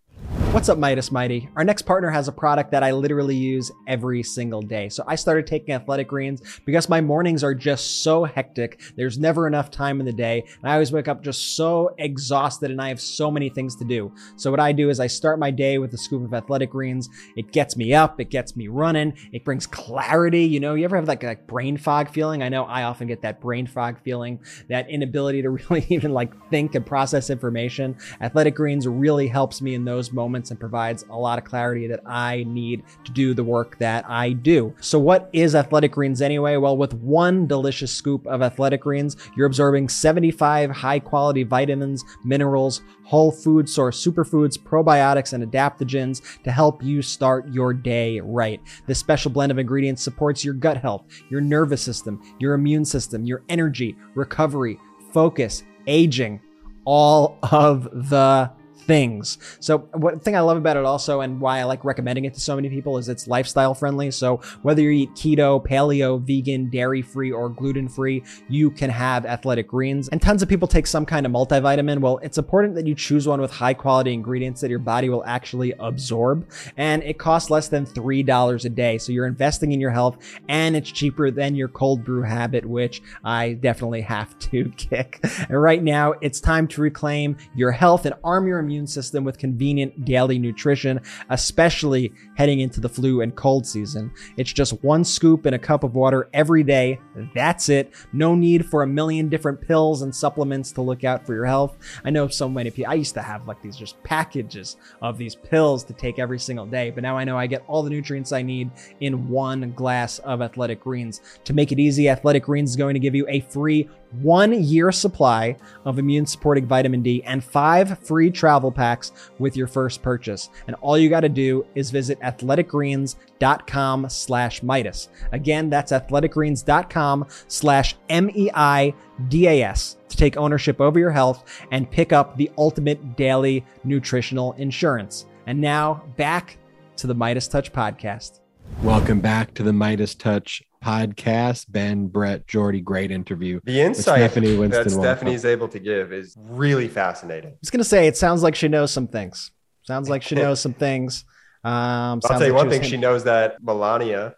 What's up, Meidas Mighty? Our next partner has a product that I literally use every single day. So I started taking athletic greens because my mornings are just so hectic. There's never enough time in the day. And I always wake up just so exhausted and I have so many things to do. So what I do is I start my day with a scoop of athletic greens. It gets me up, it gets me running, it brings clarity. You know, you ever have like a brain fog feeling? I know I often get that brain fog feeling, that inability to really even like think and process information. Athletic greens really helps me in those moments and provides a lot of clarity that I need to do the work that I do. So, what is Athletic Greens anyway? Well, with one delicious scoop of Athletic Greens, you're absorbing 75 high quality vitamins, minerals, whole food source superfoods, probiotics, and adaptogens to help you start your day right. This special blend of ingredients supports your gut health, your nervous system, your immune system, your energy, recovery, focus, aging, all of the things. So one thing I love about it also and why I like recommending it to so many people is it's lifestyle friendly. So whether you eat keto, paleo, vegan, dairy free, or gluten free, you can have athletic greens. And tons of people take some kind of multivitamin. Well, it's important that you choose one with high quality ingredients that your body will actually absorb. And it costs less than $3 a day. So you're investing in your health and it's cheaper than your cold brew habit, which I definitely have to kick. And right now it's time to reclaim your health and arm your immune immune system with convenient daily nutrition, especially heading into the flu and cold season. It's just one scoop in a cup of water every day. That's it. No need for a million different pills and supplements to look out for your health. I know so many people, I used to have like these just packages of these pills to take every single day, but now I know I get all the nutrients I need in one glass of Athletic Greens. To make it easy, Athletic Greens is going to give you a free one year supply of immune supporting vitamin D and five free travel packs with your first purchase. And all you got to do is visit athleticgreens.com slash Meidas. Again, that's athleticgreens.com slash M-E-I-D-A-S to take ownership over your health and pick up the ultimate daily nutritional insurance. And now back to the MeidasTouch podcast. Welcome back to the MeidasTouch podcast. Ben, Brett, Jordy, great interview. The insight Stephanie Winston that Stephanie's able to give is really fascinating. I was going to say, it sounds like she knows some things. Sounds like she knows some things. Um, I'll tell you like one thing. She knows that Melania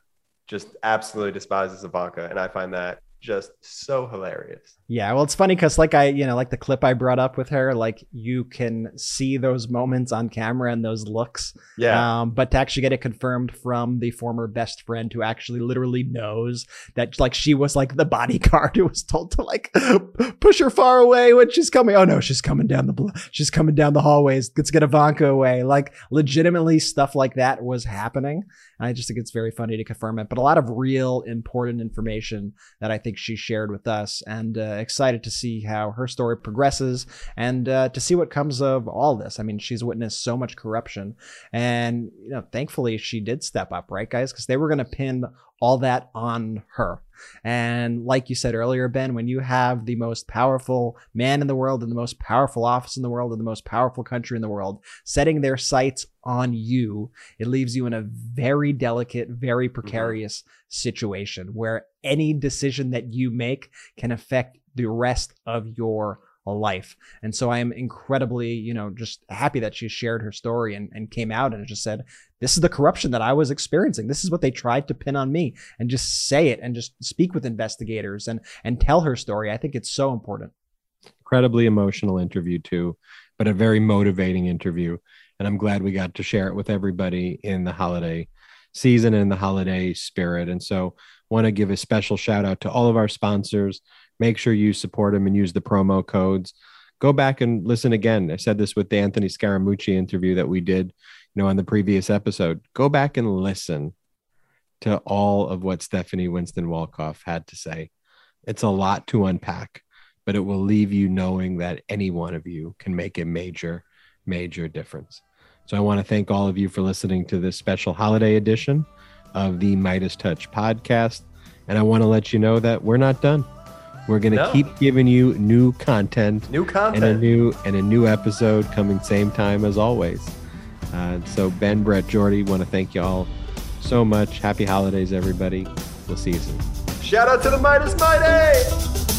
just absolutely despises Ivanka, and I find that just so hilarious. Yeah, well, it's funny because, like I, you know, like the clip I brought up with her, like you can see those moments on camera and those looks. Yeah. Um, but to actually get it confirmed from the former best friend who actually literally knows that, like, she was like the bodyguard who was told to like push her far away when she's coming. Oh no, she's coming down the she's coming down the hallways. Let's get Ivanka away. Like, legitimately, stuff like that was happening. I just think it's very funny to confirm it, but a lot of real important information that I think she shared with us, and uh, excited to see how her story progresses and uh, to see what comes of all this. I mean, she's witnessed so much corruption, and you know, thankfully she did step up, right, guys? Because they were going to pin all that on her. And like you said earlier, Ben, when you have the most powerful man in the world and the most powerful office in the world and the most powerful country in the world setting their sights on you, it leaves you in a very delicate, very mm-hmm. precarious mm-hmm. situation where any decision that you make can affect the rest of your life. And so I am incredibly, you know, just happy that she shared her story and, and came out and just said, this is the corruption that I was experiencing. This is what they tried to pin on me and just say it and just speak with investigators and, and tell her story. I think it's so important. Incredibly emotional interview too, but a very motivating interview. And I'm glad we got to share it with everybody in the holiday season and the holiday spirit. And so want to give a special shout out to all of our sponsors, Make sure you support them and use the promo codes. Go back and listen again. I said this with the Anthony Scaramucci interview that we did, you know, on the previous episode. Go back and listen to all of what Stephanie Winston Wolkoff had to say. It's a lot to unpack, but it will leave you knowing that any one of you can make a major, major difference. So I want to thank all of you for listening to this special holiday edition of the MeidasTouch podcast. And I want to let you know that we're not done. We're going to No. keep giving you new content New content, and a new and a new episode coming same time as always. Uh, so Ben, Brett, Jordy, want to thank you all so much. Happy holidays, everybody. We'll see you soon. Shout out to the Meidas Mighty!